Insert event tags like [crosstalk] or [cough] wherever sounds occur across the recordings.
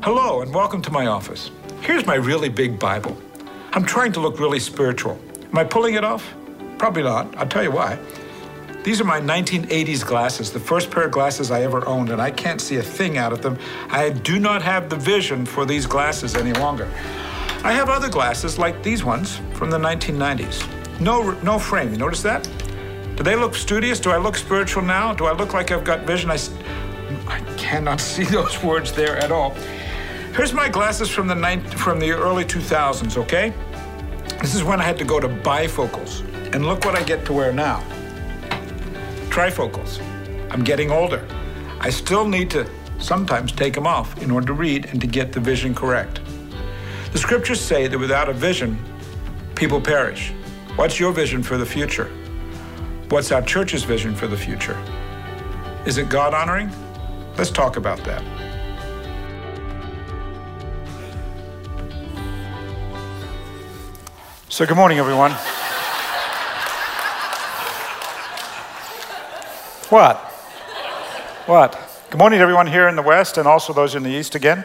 Hello, and welcome to my office. Here's my really big Bible. I'm trying to look really spiritual. Am I pulling it off? Probably not. I'll tell you why. These are my 1980s glasses, the first pair of glasses I ever owned, and I can't see a thing out of them. I do not have the vision for these glasses any longer. I have other glasses like these ones from the 1990s. No, no frame. You notice that? Do they look studious? Do I look spiritual now? Do I look like I've got vision? I, I cannot [laughs] see those words there at all. Here's my glasses from the night, from the early 2000s. Okay, this is when I had to go to bifocals, and look what I get to wear now. Trifocals. I'm getting older. I still need to sometimes take them off in order to read and to get the vision correct. The scriptures say that without a vision, people perish. What's your vision for the future? What's our church's vision for the future? Is it God honoring? Let's talk about that. So, good morning, everyone. What? What? Good morning to everyone here in the West and also those in the East again.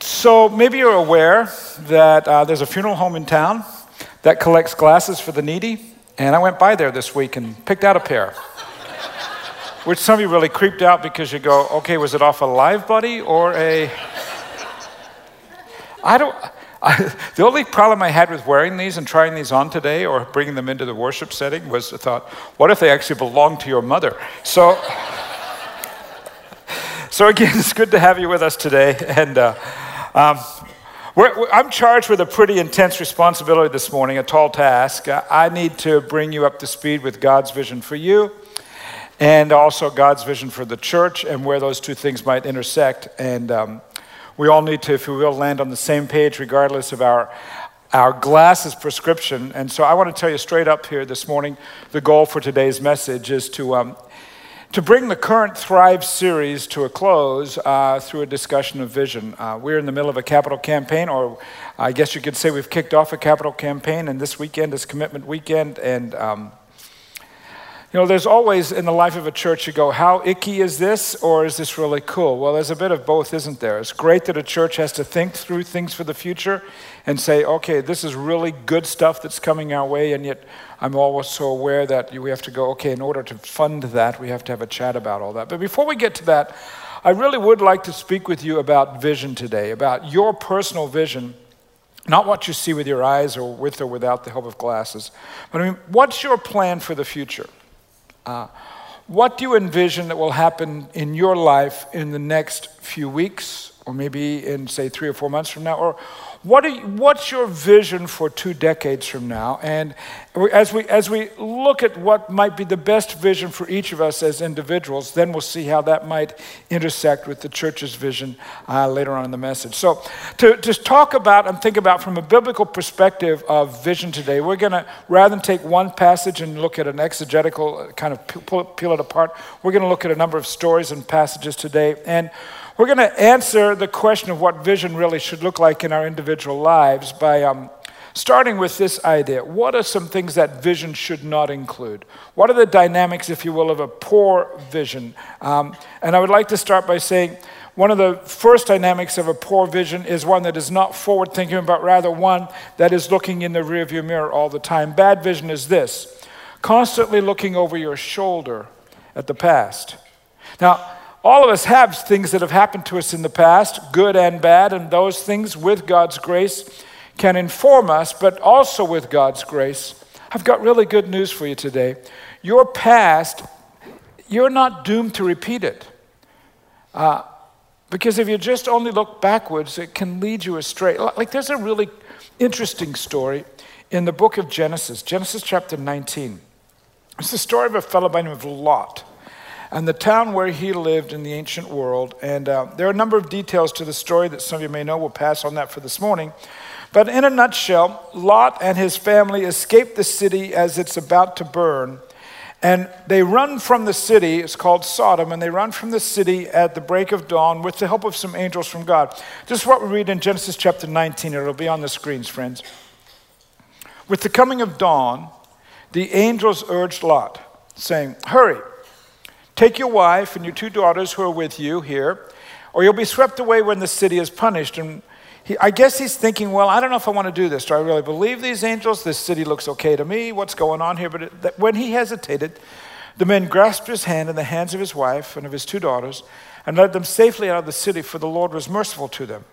So, maybe you're aware that uh, there's a funeral home in town that collects glasses for the needy, and I went by there this week and picked out a pair. Which some of you really creeped out because you go, okay, was it off a live buddy or a. I don't. I, the only problem I had with wearing these and trying these on today or bringing them into the worship setting was the thought, what if they actually belong to your mother? So, so again, it's good to have you with us today. And uh, um, we're, we're, I'm charged with a pretty intense responsibility this morning, a tall task. I need to bring you up to speed with God's vision for you and also God's vision for the church and where those two things might intersect. And um, we all need to, if we will, land on the same page regardless of our, our glasses prescription. And so I want to tell you straight up here this morning the goal for today's message is to, um, to bring the current Thrive series to a close uh, through a discussion of vision. Uh, we're in the middle of a capital campaign, or I guess you could say we've kicked off a capital campaign, and this weekend is commitment weekend. And um, you know, there's always in the life of a church, you go, how icky is this, or is this really cool? Well, there's a bit of both, isn't there? It's great that a church has to think through things for the future and say, okay, this is really good stuff that's coming our way, and yet I'm always so aware that we have to go, okay, in order to fund that, we have to have a chat about all that. But before we get to that, I really would like to speak with you about vision today, about your personal vision not what you see with your eyes or with or without the help of glasses, but I mean, what's your plan for the future? Uh, what do you envision that will happen in your life in the next few weeks, or maybe in, say, three or four months from now? Or what you, what's your vision for two decades from now? And as we, as we look at what might be the best vision for each of us as individuals, then we'll see how that might intersect with the church's vision uh, later on in the message. So, to, to talk about and think about from a biblical perspective of vision today, we're going to, rather than take one passage and look at an exegetical kind of peel, peel it apart, we're going to look at a number of stories and passages today. And we're going to answer the question of what vision really should look like in our individual lives by um, starting with this idea. What are some things that vision should not include? What are the dynamics, if you will, of a poor vision? Um, and I would like to start by saying, one of the first dynamics of a poor vision is one that is not forward thinking, but rather one that is looking in the rearview mirror all the time. Bad vision is this constantly looking over your shoulder at the past. Now, all of us have things that have happened to us in the past, good and bad, and those things, with God's grace, can inform us, but also with God's grace. I've got really good news for you today. Your past, you're not doomed to repeat it. Uh, because if you just only look backwards, it can lead you astray. Like there's a really interesting story in the book of Genesis, Genesis chapter 19. It's the story of a fellow by the name of Lot and the town where he lived in the ancient world. And uh, there are a number of details to the story that some of you may know. We'll pass on that for this morning. But in a nutshell, Lot and his family escape the city as it's about to burn. And they run from the city, it's called Sodom, and they run from the city at the break of dawn with the help of some angels from God. This is what we read in Genesis chapter 19. It'll be on the screens, friends. With the coming of dawn, the angels urged Lot, saying, Hurry Take your wife and your two daughters who are with you here, or you'll be swept away when the city is punished. And he, I guess he's thinking, well, I don't know if I want to do this. Do I really believe these angels? This city looks okay to me. What's going on here? But it, when he hesitated, the men grasped his hand and the hands of his wife and of his two daughters and led them safely out of the city, for the Lord was merciful to them.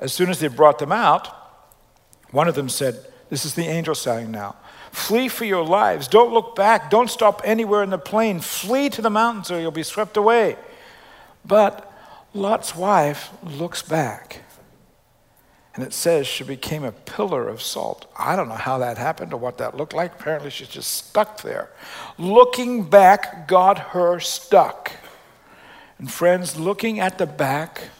As soon as they brought them out, one of them said, This is the angel saying now. Flee for your lives. Don't look back. Don't stop anywhere in the plain. Flee to the mountains or you'll be swept away. But Lot's wife looks back. And it says she became a pillar of salt. I don't know how that happened or what that looked like. Apparently, she's just stuck there. Looking back got her stuck. And friends, looking at the back,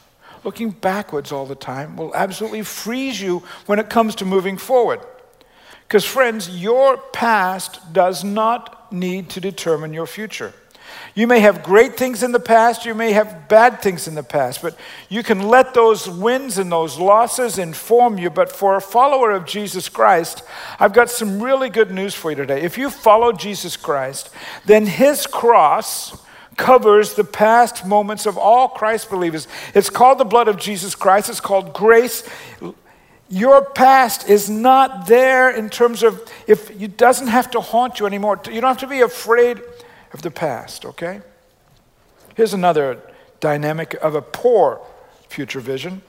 looking backwards all the time, will absolutely freeze you when it comes to moving forward. Because, friends, your past does not need to determine your future. You may have great things in the past, you may have bad things in the past, but you can let those wins and those losses inform you. But for a follower of Jesus Christ, I've got some really good news for you today. If you follow Jesus Christ, then his cross covers the past moments of all Christ believers. It's called the blood of Jesus Christ, it's called grace. Your past is not there in terms of if it doesn't have to haunt you anymore. You don't have to be afraid of the past, okay? Here's another dynamic of a poor future vision.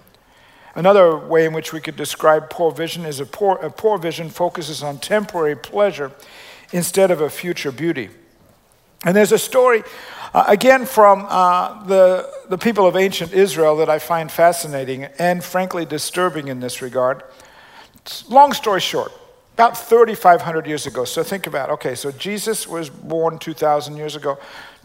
Another way in which we could describe poor vision is a poor, a poor vision focuses on temporary pleasure instead of a future beauty. And there's a story, uh, again, from uh, the, the people of ancient Israel that I find fascinating and frankly disturbing in this regard. Long story short, about 3,500 years ago. So think about okay, so Jesus was born 2,000 years ago.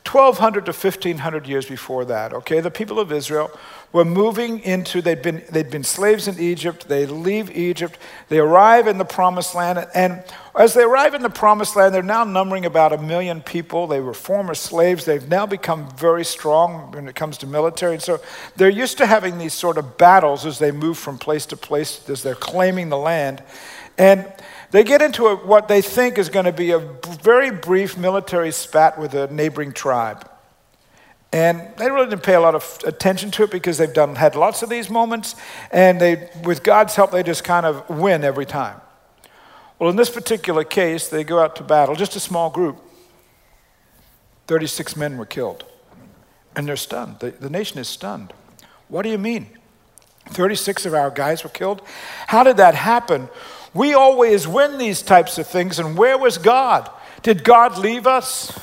1200 to 1500 years before that, okay, the people of Israel were moving into, they'd been, they'd been slaves in Egypt, they leave Egypt, they arrive in the promised land, and as they arrive in the promised land, they're now numbering about a million people. They were former slaves, they've now become very strong when it comes to military, and so they're used to having these sort of battles as they move from place to place as they're claiming the land. And they get into a, what they think is going to be a very brief military spat with a neighboring tribe. And they really didn't pay a lot of attention to it because they've done, had lots of these moments, and they, with God's help, they just kind of win every time. Well, in this particular case, they go out to battle, just a small group. 36 men were killed. And they're stunned. The, the nation is stunned. What do you mean? 36 of our guys were killed? How did that happen? We always win these types of things, and where was God? Did God leave us?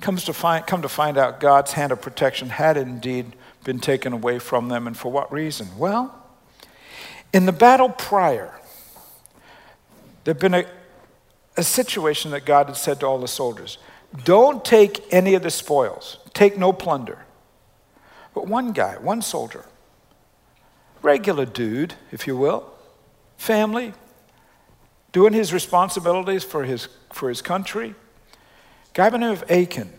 Comes to find, come to find out, God's hand of protection had indeed been taken away from them, and for what reason? Well, in the battle prior, there'd been a, a situation that God had said to all the soldiers don't take any of the spoils, take no plunder. But one guy, one soldier, regular dude, if you will, family, doing his responsibilities for his, for his country. Name of Achan,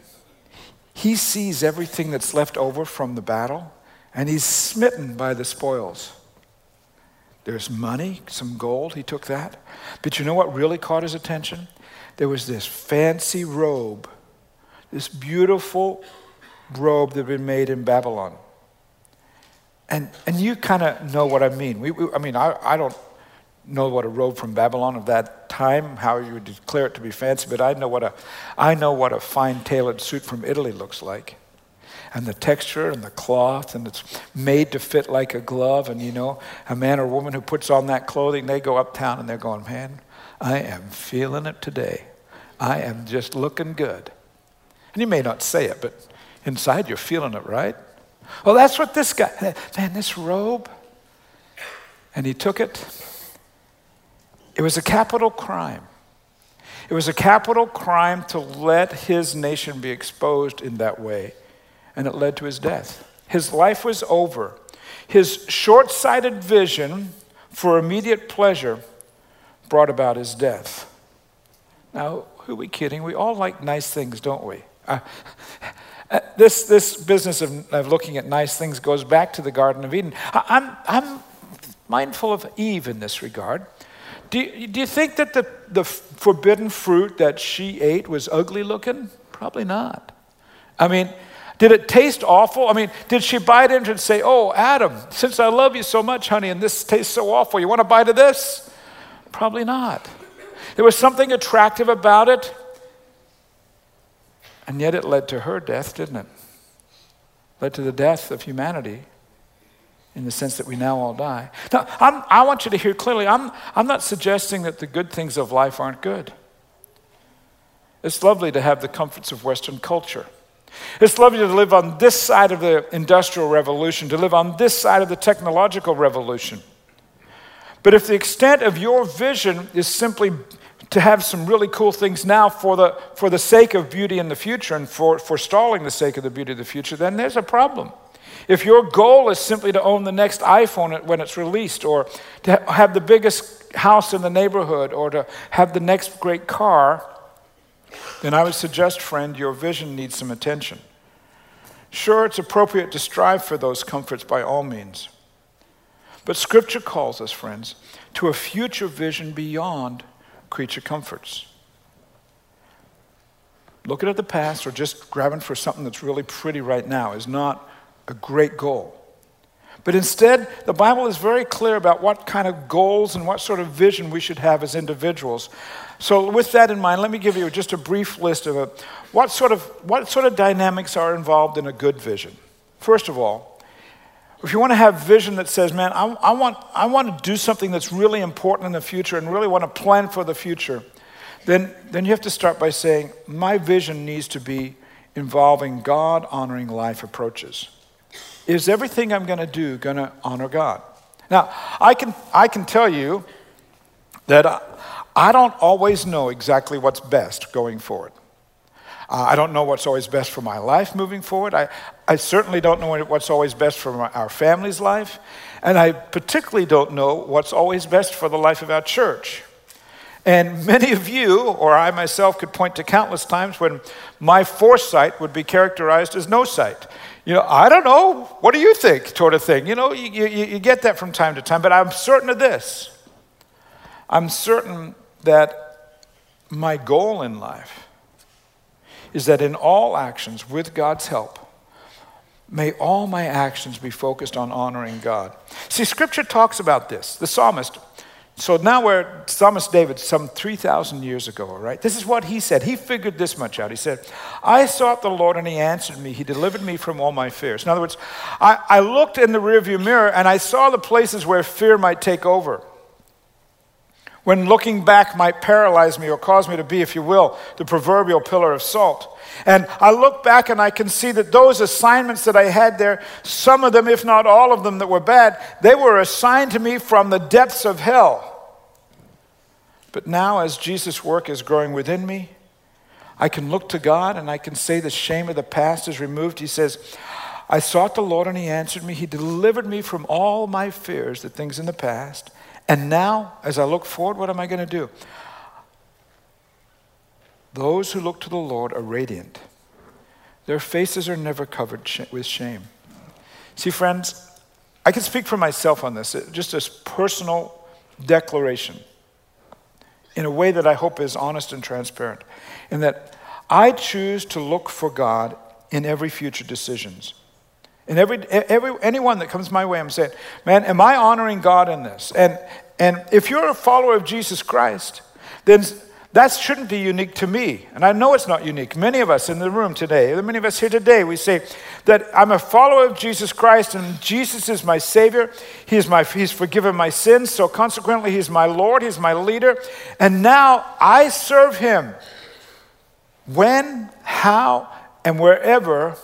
he sees everything that's left over from the battle and he's smitten by the spoils. There's money, some gold, he took that. But you know what really caught his attention? There was this fancy robe, this beautiful robe that had been made in Babylon. And, and you kind of know what I mean. We, we, I mean, I, I don't know what a robe from Babylon of that time, how you would declare it to be fancy, but I know what a, I know what a fine tailored suit from Italy looks like. And the texture and the cloth, and it's made to fit like a glove. And you know, a man or woman who puts on that clothing, they go uptown and they're going, Man, I am feeling it today. I am just looking good. And you may not say it, but inside you're feeling it, right? Well, that's what this guy, man, this robe. And he took it it was a capital crime. It was a capital crime to let his nation be exposed in that way, and it led to his death. His life was over. His short sighted vision for immediate pleasure brought about his death. Now, who are we kidding? We all like nice things, don't we? Uh, this, this business of, of, looking at nice things goes back to the Garden of Eden. I, I'm, I'm mindful of Eve in this regard. Do you, do you think that the, the forbidden fruit that she ate was ugly looking? Probably not. I mean, Did it taste awful? I mean, did she bite into it and say, Oh, Adam, since I love you so much, honey, and this tastes so awful, you want to bite of this? Probably not. There was something attractive about it, and yet it led to her death, didn't it? Led to the death of humanity in the sense that we now all die. Now, I'm, i want you to hear clearly I'm, I'm not suggesting that the good things of life aren't good. It's lovely to have the comforts of Western culture. It's lovely to live on this side of the industrial revolution, to live on this side of the technological revolution. But if the extent of your vision is simply to have some really cool things now for the, for the sake of beauty in the future and for forestalling the sake of the beauty of the future, then there's a problem. If your goal is simply to own the next iPhone when it's released, or to have the biggest house in the neighborhood, or to have the next great car, then I would suggest, friend, your vision needs some attention. Sure, it's appropriate to strive for those comforts by all means. But Scripture calls us, friends, to a future vision beyond creature comforts. Looking at the past or just grabbing for something that's really pretty right now is not a great goal. But instead, the Bible is very clear about what kind of goals and what sort of vision we should have as individuals. So, with that in mind, let me give you just a brief list of a, what, sort of, what sort of dynamics are involved in a good vision. First of all, if you want to have vision that says, man, I, I, want, I want to do something that's really important in the future and really want to plan for the future, then, then you have to start by saying, my vision needs to be involving God honoring life approaches. Is everything I'm going to do going to honor God? Now, I can, I can tell you that I, I don't always know exactly what's best going forward. Uh, I don't know what's always best for my life moving forward. I, I certainly don't know what's always best for my, our family's life. And I particularly don't know what's always best for the life of our church. And many of you, or I myself, could point to countless times when my foresight would be characterized as no sight. You know, I don't know, what do you think, sort of thing. You know, you, you, you get that from time to time, but I'm certain of this. I'm certain that my goal in life is that in all actions, with God's help, may all my actions be focused on honoring God. See, Scripture talks about this. The psalmist, so now we're Thomas David, some 3,000 years ago, right? This is what he said. He figured this much out. He said, I sought the Lord and he answered me. He delivered me from all my fears. In other words, I, I looked in the rearview mirror and I saw the places where fear might take over when looking back might paralyze me or cause me to be, if you will, the proverbial pillar of salt. And I look back and I can see that those assignments that I had there, some of them, if not all of them, that were bad, they were assigned to me from the depths of hell. But now, as Jesus' work is growing within me, I can look to God and I can say the shame of the past is removed. He says, I sought the Lord and He answered me. He delivered me from all my fears, the things in the past. And now, as I look forward, what am I going to do? Those who look to the Lord are radiant. Their faces are never covered with shame. See, friends, I can speak for myself on this, uh, just as personal declaration, in a way that I hope is honest and transparent, in that I choose to look for God in every future decisions. And every, every, anyone that comes my way, I'm saying, man, am I honoring God in this? And, and if you're a follower of Jesus Christ, then that shouldn't be unique to me. And I know it's not unique. Many of us in the room today, many of us here today, we say that I'm a follower of Jesus Christ and Jesus is my Savior. He's, my, he's forgiven my sins. So consequently, He's my Lord. He's my leader. And now I serve Him when, how, and wherever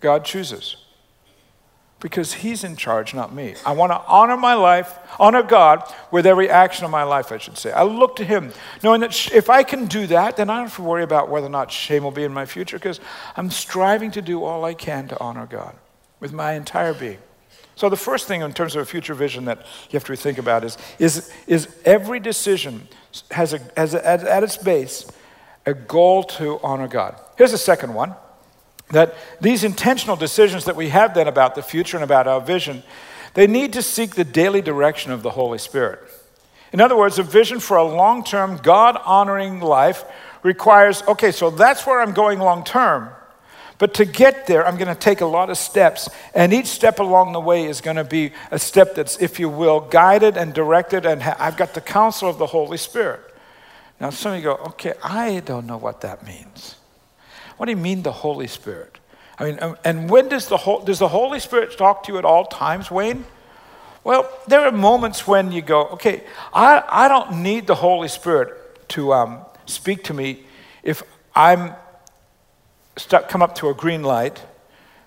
God chooses because he's in charge, not me. I want to honor my life, honor God with every action of my life, I should say. I look to him, knowing that if I can do that, then I don't have to worry about whether or not shame will be in my future because I'm striving to do all I can to honor God with my entire being. So, the first thing in terms of a future vision that you have to think about is, is, is every decision has, a, has a, at, at its base a goal to honor God. Here's the second one that these intentional decisions that we have then about the future and about our vision, they need to seek the daily direction of the Holy Spirit. In other words, a vision for a long term, God honoring life requires okay, so that's where I'm going long term. But to get there, I'm going to take a lot of steps. And each step along the way is going to be a step that's, if you will, guided and directed. And I've got the counsel of the Holy Spirit. Now, some of you go, okay, I don't know what that means. What do you mean, the Holy Spirit? I mean, um, and when does the, does the Holy Spirit talk to you at all times, Wayne? Well, there are moments when you go, okay, I, I don't need the Holy Spirit to um, speak to me if I'm stuck, come up to a green light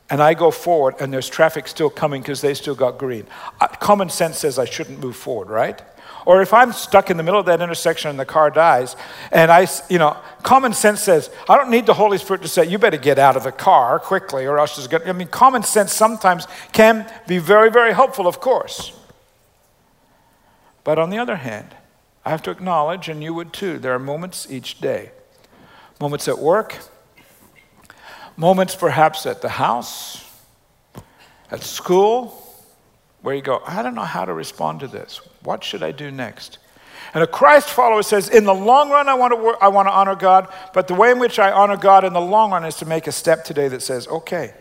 and I go forward and there's traffic still coming because they still got green. Uh, common sense says I shouldn't move forward, right? Or if I'm stuck in the middle of that intersection and the car dies, and I, you know, common sense says, I don't need the Holy Spirit to say, you better get out of the car quickly or else there's going to, I mean, common sense sometimes can be very, very helpful, of course. But on the other hand, I have to acknowledge, and you would too, there are moments each day moments at work, moments perhaps at the house, at school, where you go, I don't know how to respond to this. What should I do next? And a Christ follower says, in the long run, I want to work, I want to honor God, but the way in which I honor God in the long run is to make a step today that says, okay,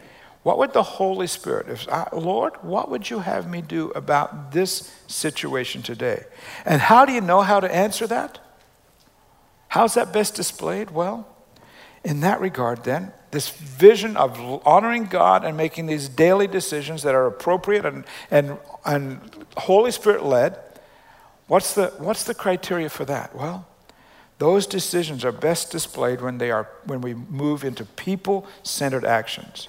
what would the Holy Spirit, if I, Lord, what would you have me do about this situation today? And how do you know how to answer that? How's that best displayed? Well, in that regard, then, this vision of honoring God and making these daily decisions that are appropriate and, and, and Holy Spirit led, what's the, what's the criteria for that? Well, those decisions are best displayed when, they are, when we move into people centered actions.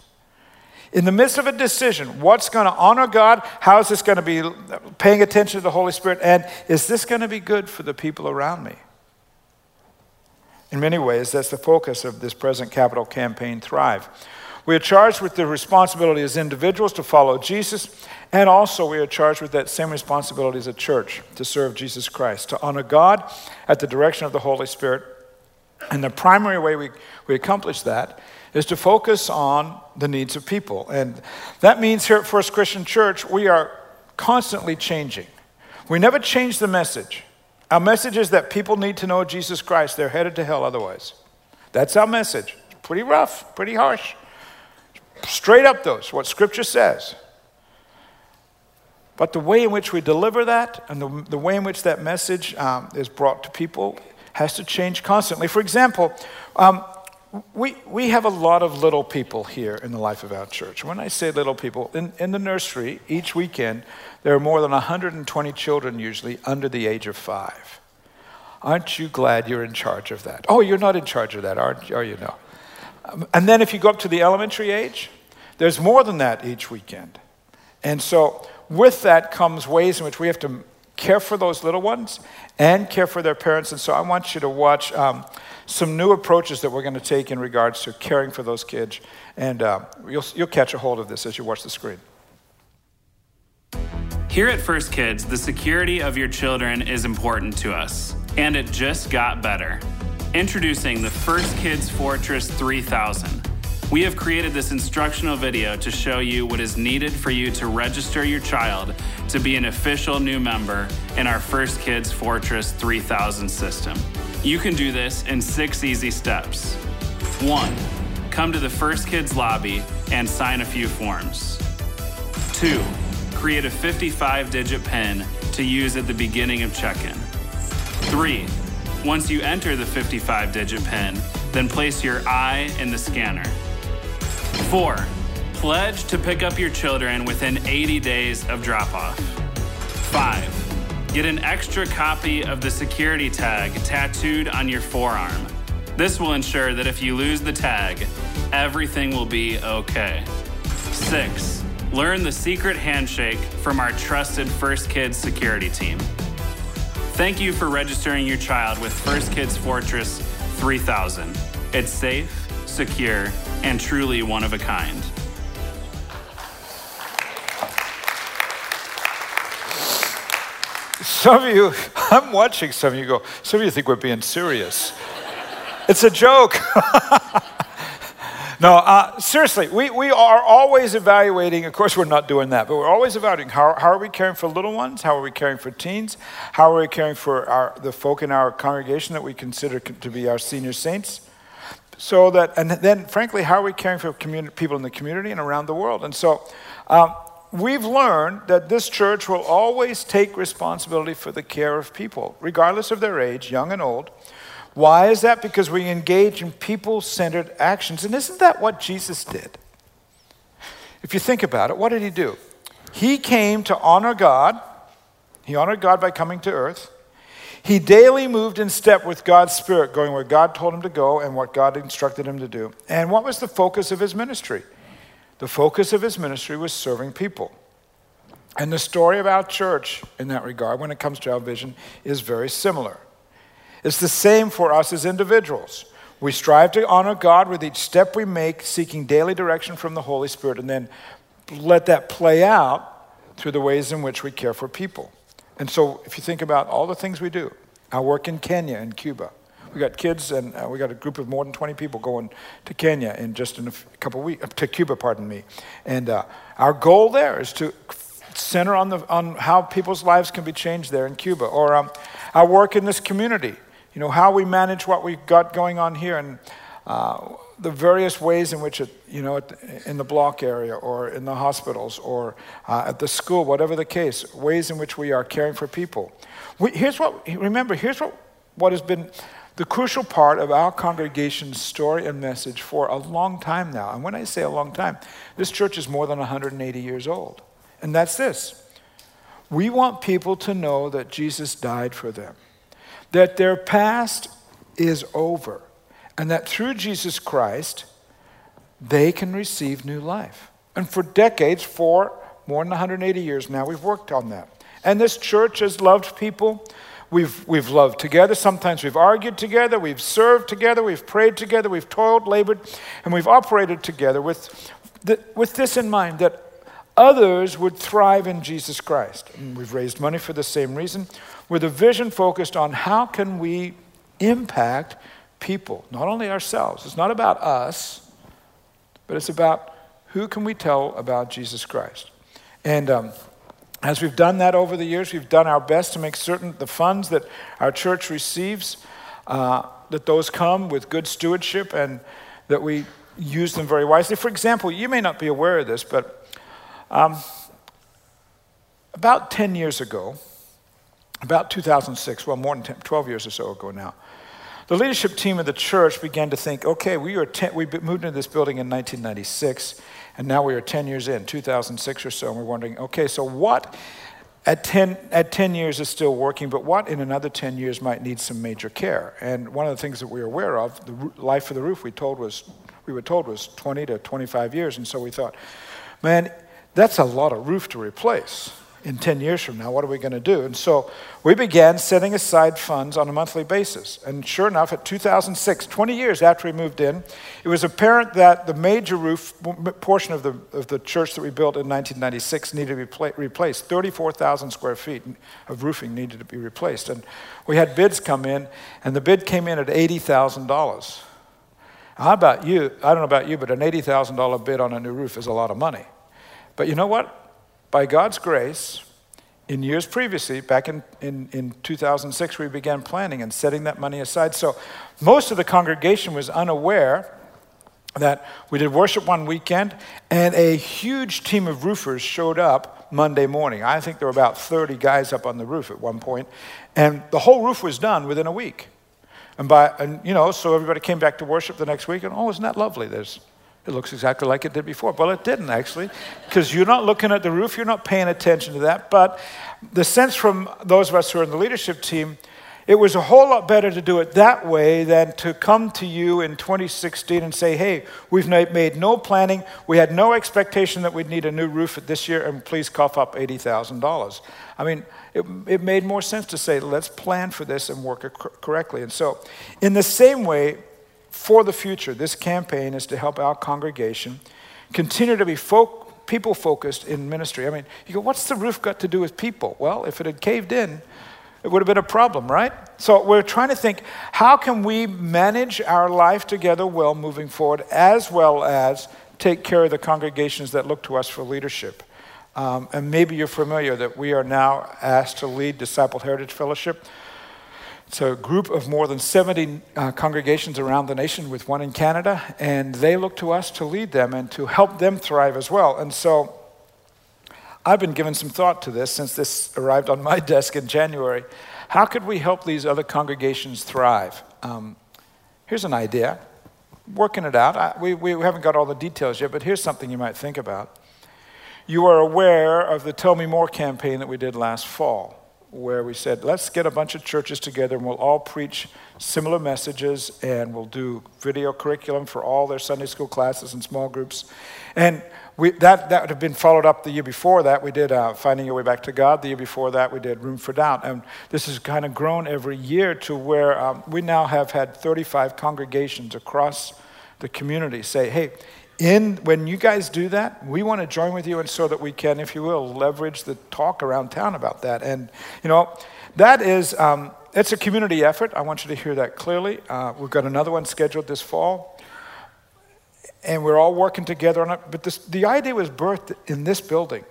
In the midst of a decision, what's going to honor God? How is this going to be paying attention to the Holy Spirit? And is this going to be good for the people around me? In many ways, that's the focus of this present capital campaign, Thrive. We are charged with the responsibility as individuals to follow Jesus, and also we are charged with that same responsibility as a church to serve Jesus Christ, to honor God at the direction of the Holy Spirit. And the primary way we, we accomplish that is to focus on the needs of people. And that means here at First Christian Church, we are constantly changing. We never change the message. Our message is that people need to know Jesus Christ. They're headed to hell otherwise. That's our message. Pretty rough, pretty harsh. Straight up, though, what Scripture says. But the way in which we deliver that and the, the way in which that message um, is brought to people has to change constantly. For example, um, we, we have a lot of little people here in the life of our church. When I say little people, in, in the nursery, each weekend, there are more than 120 children usually under the age of five. Aren't you glad you're in charge of that? Oh, you're not in charge of that, aren't you? Are you? No. And then if you go up to the elementary age, there's more than that each weekend. And so with that comes ways in which we have to care for those little ones and care for their parents. And so I want you to watch um, some new approaches that we're going to take in regards to caring for those kids. And uh, you'll, you'll catch a hold of this as you watch the screen. Here at First Kids, the security of your children is important to us, and it just got better. Introducing the First Kids Fortress 3000. We have created this instructional video to show you what is needed for you to register your child to be an official new member in our First Kids Fortress 3000 system. You can do this in six easy steps. One, come to the First Kids lobby and sign a few forms. Two, create a 55 digit PIN to use at the beginning of check in. Three, once you enter the 55 digit PIN, then place your eye in the scanner. Four, pledge to pick up your children within 80 days of drop off. Five, get an extra copy of the security tag tattooed on your forearm. This will ensure that if you lose the tag, everything will be okay. Six, learn the secret handshake from our trusted First Kids security team. Thank you for registering your child with First Kids Fortress 3000. It's safe, secure, and truly one of a kind. Some of you, [laughs] I'm watching some of you go, some of you think we're being serious. it's a joke. [laughs] no, uh, seriously, we, we are always evaluating. Of course, we're not doing that, but we're always evaluating how, how are we caring for little ones? How are we caring for teens? How are we caring for our, the folk in our congregation that we consider to be our senior saints? so that, and then frankly, how are we caring for people in the community and around the world? And so um, we've learned that this church will always take responsibility for the care of people, regardless of their age, young and old. Why is that? Because we engage in people centered actions. And isn't that what Jesus did? If you think about it, what did he do? He came to honor God. He honored God by coming to earth. He daily moved in step with God's Spirit, going where God told him to go and what God instructed him to do. And what was the focus of his ministry? The focus of his ministry was serving people. And the story of our church in that regard, when it comes to our vision, is very similar. It's the same for us as individuals. We strive to honor God with each step we make, seeking daily direction from the Holy Spirit, and then let that play out through the ways in which we care for people. And so, if you think about all the things we do, our work in Kenya and Cuba, we got kids and uh, we got a group of more than 20 people going to Kenya in just in a couple weeks, to Cuba, pardon me. And uh, our goal there is to center on, the, on how people's lives can be changed there in Cuba. Or um, our work in this community, you know, how we manage what we've got going on here and uh, the various ways in which it, you know, in the block area or in the hospitals or uh, at the school, whatever the case, ways in which we are caring for people. We, here's what, remember, here's what, what has been the crucial part of our congregation's story and message for a long time now. And when I say a long time, this church is more than 180 years old. And that's this we want people to know that Jesus died for them, that their past is over, and that through Jesus Christ, they can receive new life. And for decades, for more than 180 years now, we've worked on that. And this church has loved people We've, we've loved together. Sometimes we've argued together. We've served together. We've prayed together. We've toiled, labored, and we've operated together with, the, with this in mind that others would thrive in Jesus Christ. And we've raised money for the same reason, with a vision focused on how can we impact people, not only ourselves. It's not about us, but it's about who can we tell about Jesus Christ. And um, as we've done that over the years, we've done our best to make certain the funds that our church receives, uh, that those come with good stewardship and that we use them very wisely. For example, you may not be aware of this, but um, about 10 years ago, about 2006, well, more than 10, 12 years or so ago now, the leadership team of the church began to think okay, we, were ten, we moved into this building in 1996. And now we are 10 years in, 2006 or so, and we're wondering, okay, so what at 10, at 10 years is still working, but what in another 10 years might need some major care? And one of the things that we were aware of, the life of the roof we told was, we were told was 20 to 25 years. And so we thought, man, that's a lot of roof to replace in 10 years from now, what are we going to do? And so we began setting aside funds on a monthly basis. And sure enough, at 2006, 20 years after we moved in, it was apparent that the major roof portion of the, of the church that we built in 1996 needed to be replaced. 34,000 square feet of roofing needed to be replaced. And we had bids come in, and the bid came in at $80,000. How about you? I don't know about you, but an $80,000 bid on a new roof is a lot of money. But you know what? By God's grace, in years previously, back in, in, in 2006, we began planning and setting that money aside. So most of the congregation was unaware that we did worship one weekend and a huge team of roofers showed up Monday morning. I think there were about 30 guys up on the roof at one point, and the whole roof was done within a week. And by and you know, so everybody came back to worship the next week, and oh, isn't that lovely? There's it looks exactly like it did before. Well, it didn't actually, because you're not looking at the roof, you're not paying attention to that. But the sense from those of us who are in the leadership team, it was a whole lot better to do it that way than to come to you in 2016 and say, hey, we've made no planning. We had no expectation that we'd need a new roof this year, and please cough up $80,000. I mean, it, it, made more sense to say, let's plan for this and work correctly. And so, in the same way, for the future, this campaign is to help our congregation continue to be folk, people focused in ministry. I mean, you go, what's the roof got to do with people? Well, if it had caved in, it would have been a problem, right? So we're trying to think how can we manage our life together well moving forward, as well as take care of the congregations that look to us for leadership. Um, and maybe you're familiar that we are now asked to lead Disciple Heritage Fellowship. It's a group of more than 70 uh, congregations around the nation, with one in Canada, and they look to us to lead them and to help them thrive as well. And so I've been giving some thought to this since this arrived on my [laughs] desk in January. How could we help these other congregations thrive? Um, here's an idea. Working it out. I, we, we haven't got all the details yet, but here's something you might think about. You are aware of the Tell Me More campaign that we did last fall where we said, let's get a bunch of churches together and we'll all preach similar messages and we'll do video curriculum for all their Sunday school classes and small groups. And we, that, that would have been followed up the year before that. We did uh, Finding Your Way Back to God. The year before that, we did Room for Doubt. And this has kind of grown every year to where um, we now have had 35 congregations across the community say, hey, in when you guys do that, we want to join with you, and so that we can, if you will, leverage the talk around town about that. And you know, that is um, it's a community effort. I want you to hear that clearly. Uh, we've got another one scheduled this fall, and we're all working together on it. But this, the idea was birthed in this building,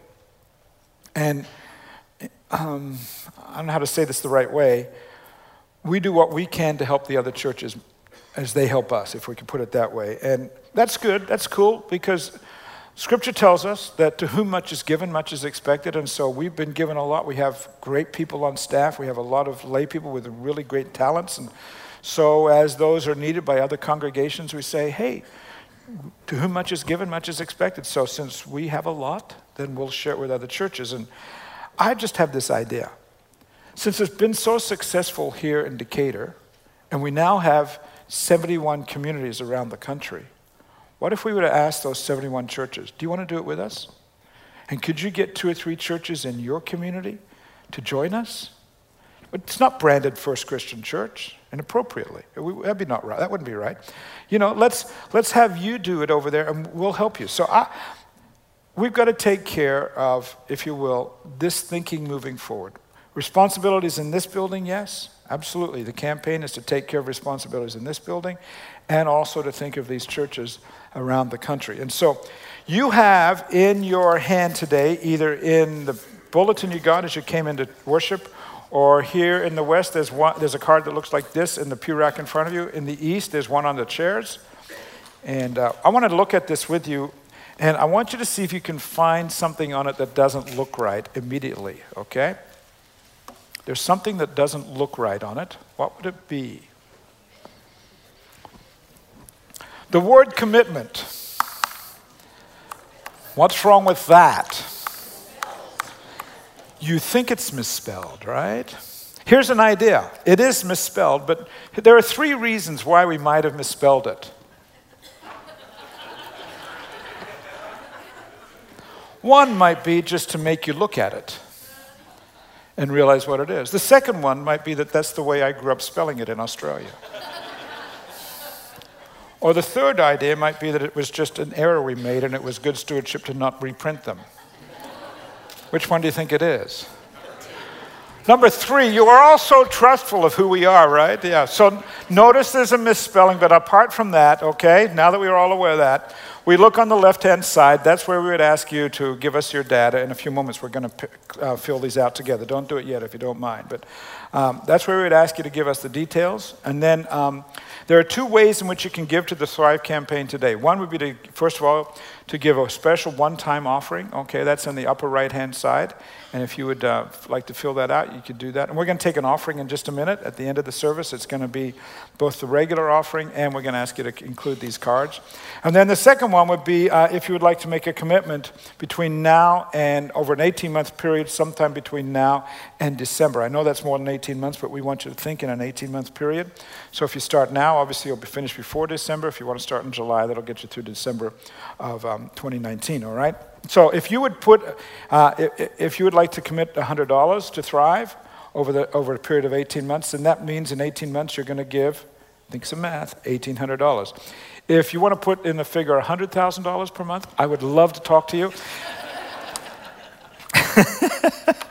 and um, I don't know how to say this the right way. We do what we can to help the other churches as they help us, if we can put it that way. And that's good, that's cool, because Scripture tells us that to whom much is given, much is expected. And so we've been given a lot. We have great people on staff, we have a lot of lay people with really great talents. And so, as those are needed by other congregations, we say, hey, to whom much is given, much is expected. So, since we have a lot, then we'll share it with other churches. And I just have this idea. Since it's been so successful here in Decatur, and we now have 71 communities around the country. What if we were to ask those 71 churches, do you want to do it with us? And could you get two or three churches in your community to join us? It's not branded First Christian Church, inappropriately. That'd be not right. That wouldn't be right. You know, let's let's have you do it over there, and we'll help you. So I, we've got to take care of, if you will, this thinking moving forward. Responsibilities in this building, yes. Absolutely. The campaign is to take care of responsibilities in this building and also to think of these churches around the country. And so you have in your hand today, either in the bulletin you got as you came into worship, or here in the west, there's, one, there's a card that looks like this in the pew rack in front of you. In the east, there's one on the chairs. And uh, I want to look at this with you, and I want you to see if you can find something on it that doesn't look right immediately, okay? There's something that doesn't look right on it. What would it be? The word commitment. What's wrong with that? You think it's misspelled, right? Here's an idea it is misspelled, but there are three reasons why we might have misspelled it. One might be just to make you look at it and realize what it is. The second one might be that that's the way I grew up spelling it in Australia. Or the third idea might be that it was just an error we made and it was good stewardship to not reprint them. Which one do you think it is? Number three, you are all so trustful of who we are, right? Yeah. So notice there's a misspelling, but apart from that, okay, now that we are all aware of that, we look on the left hand side. That's where we would ask you to give us your data. In a few moments, we're going to uh, fill these out together. Don't do it yet if you don't mind. But um, that's where we would ask you to give us the details. And then um, there are two ways in which you can give to the Thrive campaign today. One would be to, first of all, to give a special one time offering. Okay, that's in the upper right hand side. And if you would uh, like to fill that out, you could do that. And we're going to take an offering in just a minute. At the end of the service, it's going to be both the regular offering and we're going to ask you to include these cards. And then the second one would be uh, if you would like to make a commitment between now and over an 18 month period, sometime between now and December. I know that's more than 18 months, but we want you to think in an 18 month period. So if you start now, obviously you'll be finished before December. If you want to start in July, that'll get you through December of um, 2019, all right? So if you would put, uh, if, if you would like to commit $100 to Thrive over, the, over a period of 18 months, then that means in 18 months you're going to give, think some math, $1,800. If you want to put in the figure $100,000 per month, I would love to talk to you. [laughs]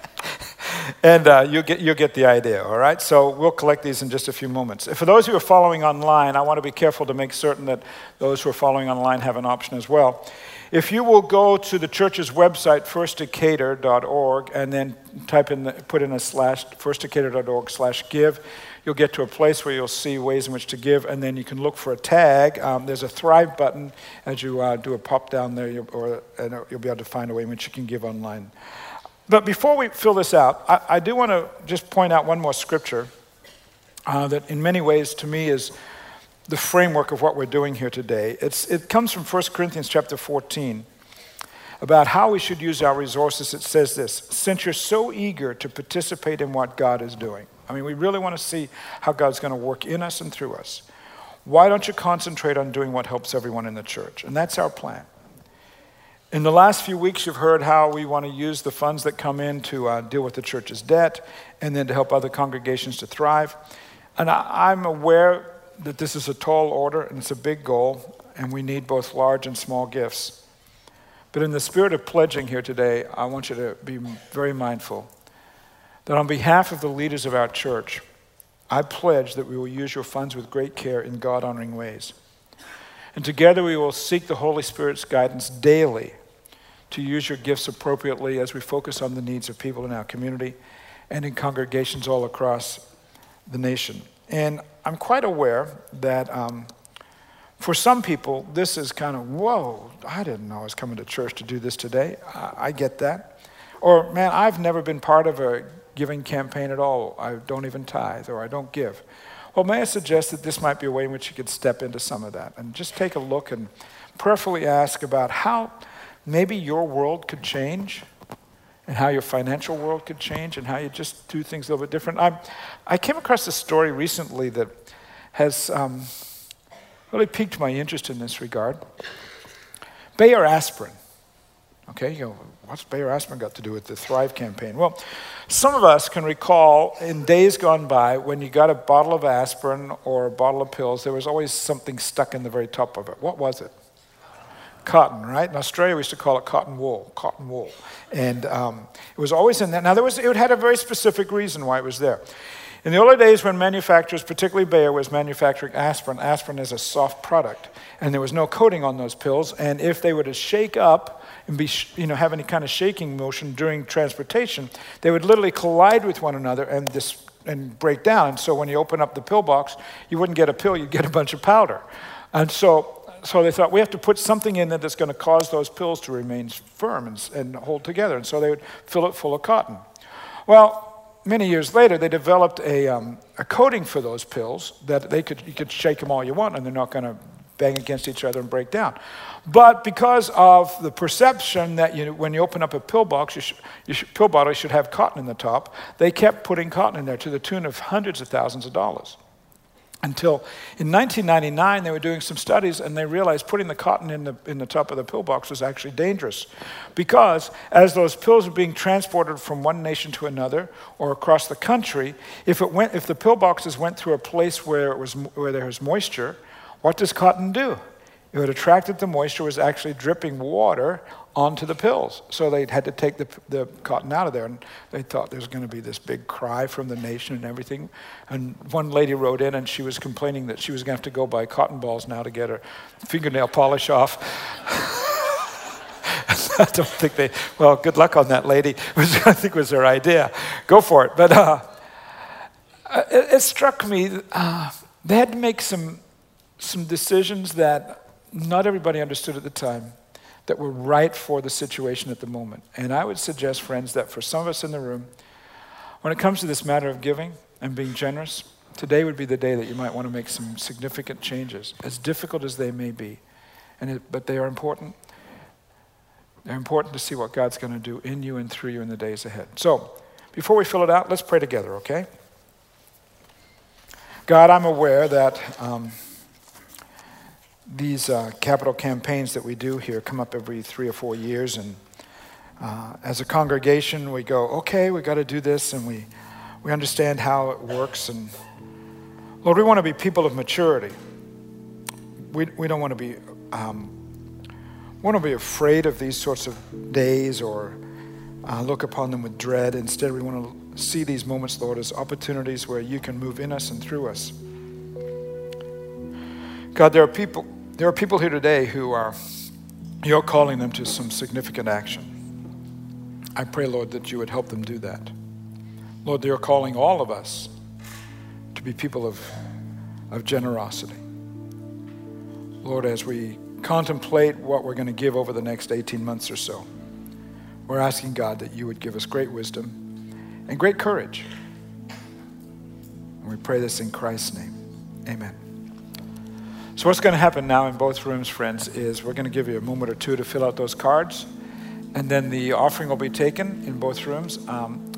and uh, you'll, get, you'll get the idea, all right? So we'll collect these in just a few moments. For those who are following online, I want to be careful to make certain that those who are following online have an option as well. If you will go to the church's website, firstdecatur.org, and then type in, the, put in a slash, firstdecatur.org slash give, you'll get to a place where you'll see ways in which to give, and then you can look for a tag. Um, there's a Thrive button as you uh, do a pop down there, you'll, or, you'll be able to find a way in which you can give online. But before we fill this out, I, I do want to just point out one more scripture uh, that, in many ways, to me is the framework of what we're doing here today. It's, it comes from 1 Corinthians chapter 14 about how we should use our resources. It says this Since you're so eager to participate in what God is doing, I mean, we really want to see how God's going to work in us and through us. Why don't you concentrate on doing what helps everyone in the church? And that's our plan. In the last few weeks, you've heard how we want to use the funds that come in to uh, deal with the church's debt and then to help other congregations to thrive. And I, I'm aware that this is a tall order and it's a big goal, and we need both large and small gifts. But in the spirit of pledging here today, I want you to be very mindful that on behalf of the leaders of our church, I pledge that we will use your funds with great care in God honoring ways. And together we will seek the Holy Spirit's guidance daily to use your gifts appropriately as we focus on the needs of people in our community and in congregations all across the nation. And I'm quite aware that um, for some people, this is kind of, whoa, I didn't know I was coming to church to do this today. I, I get that. Or, man, I've never been part of a giving campaign at all. I don't even tithe or I don't give. Well, may I suggest that this might be a way in which you could step into some of that and just take a look and prayerfully ask about how maybe your world could change and how your financial world could change and how you just do things a little bit different. I, I came across a story recently that has um, really piqued my interest in this regard. Bayer aspirin. Okay, you what's Bayer aspirin got to do with the Thrive campaign? Well, some of us can recall in days gone by when you got a bottle of aspirin or a bottle of pills, there was always something stuck in the very top of it. What was it? cotton, right? In Australia, we used to call it cotton wool, cotton wool. And um, it was always in there. Now, there was, it had a very specific reason why it was there. In the early days, when manufacturers, particularly Bayer, was manufacturing aspirin, aspirin is a soft product, and there was no coating on those pills. And if they were to shake up and be, you know, have any kind of shaking motion during transportation, they would literally collide with one another and this and break down. And so when you open up the pill box, you wouldn't get a pill, you'd get a bunch of powder. And so so they thought we have to put something in there that's going to cause those pills to remain firm and, and hold together. And so they would fill it full of cotton. Well, many years later, they developed a, um, a coating for those pills that they could, you could shake them all you want and they're not going to bang against each other and break down. But because of the perception that you, when you open up a pill box, you should, you should, pill bottle should have cotton in the top, they kept putting cotton in there to the tune of hundreds of thousands of dollars until in 1999 they were doing some studies and they realized putting the cotton in the, in the top of the pill box was actually dangerous because as those pills were being transported from one nation to another or across the country if, it went, if the pill boxes went through a place where, it was, where there was moisture what does cotton do it would attract that the moisture was actually dripping water onto the pills. So they had to take the, the cotton out of there. And they thought there was going to be this big cry from the nation and everything. And one lady wrote in and she was complaining that she was going to have to go buy cotton balls now to get her fingernail polish off. [laughs] I don't think they, well, good luck on that lady, which [laughs] I think was her idea. Go for it. But uh, it, it, struck me, uh, they had to make some, some decisions that not everybody understood at the time that were right for the situation at the moment. And I would suggest, friends, that for some of us in the room, when it comes to this matter of giving and being generous, today would be the day that you might want to make some significant changes, as difficult as they may be. And it, but they are important. They're important to see what God's going to do in you and through you in the days ahead. So, before we fill it out, let's pray together, okay? God, I'm aware that. Um, these uh, capital campaigns that we do here come up every three or four years, and uh, as a congregation, we go, okay, we got to do this, and we we understand how it works. And Lord, we want to be people of maturity. We we don't want to be um, want to be afraid of these sorts of days or uh, look upon them with dread. Instead, we want to see these moments, Lord, as opportunities where you can move in us and through us. God, there are people there are people here today who are you're calling them to some significant action. I pray, Lord, that you would help them do that. Lord, you're calling all of us to be people of, of generosity. Lord, as we contemplate what we're going to give over the next 18 months or so, we're asking God that you would give us great wisdom and great courage. And we pray this in Christ's name. Amen. So, what's going to happen now in both rooms, friends, is we're going to give you a moment or two to fill out those cards, and then the offering will be taken in both rooms. Um,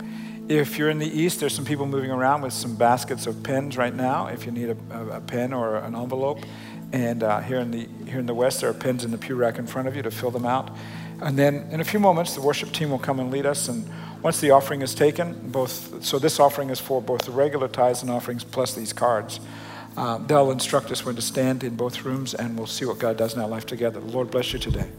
if you're in the east, there's some people moving around with some baskets of pens right now. If you need a, a pen or an envelope, and uh, here in the here in the west, there are pens in the pew rack in front of you to fill them out. And then in a few moments, the worship team will come and lead us. And once the offering is taken, both so this offering is for both the regular tithes and offerings plus these cards. Uh, they'll instruct us when to stand in both rooms, and we'll see what God does in our life together. The Lord bless you today.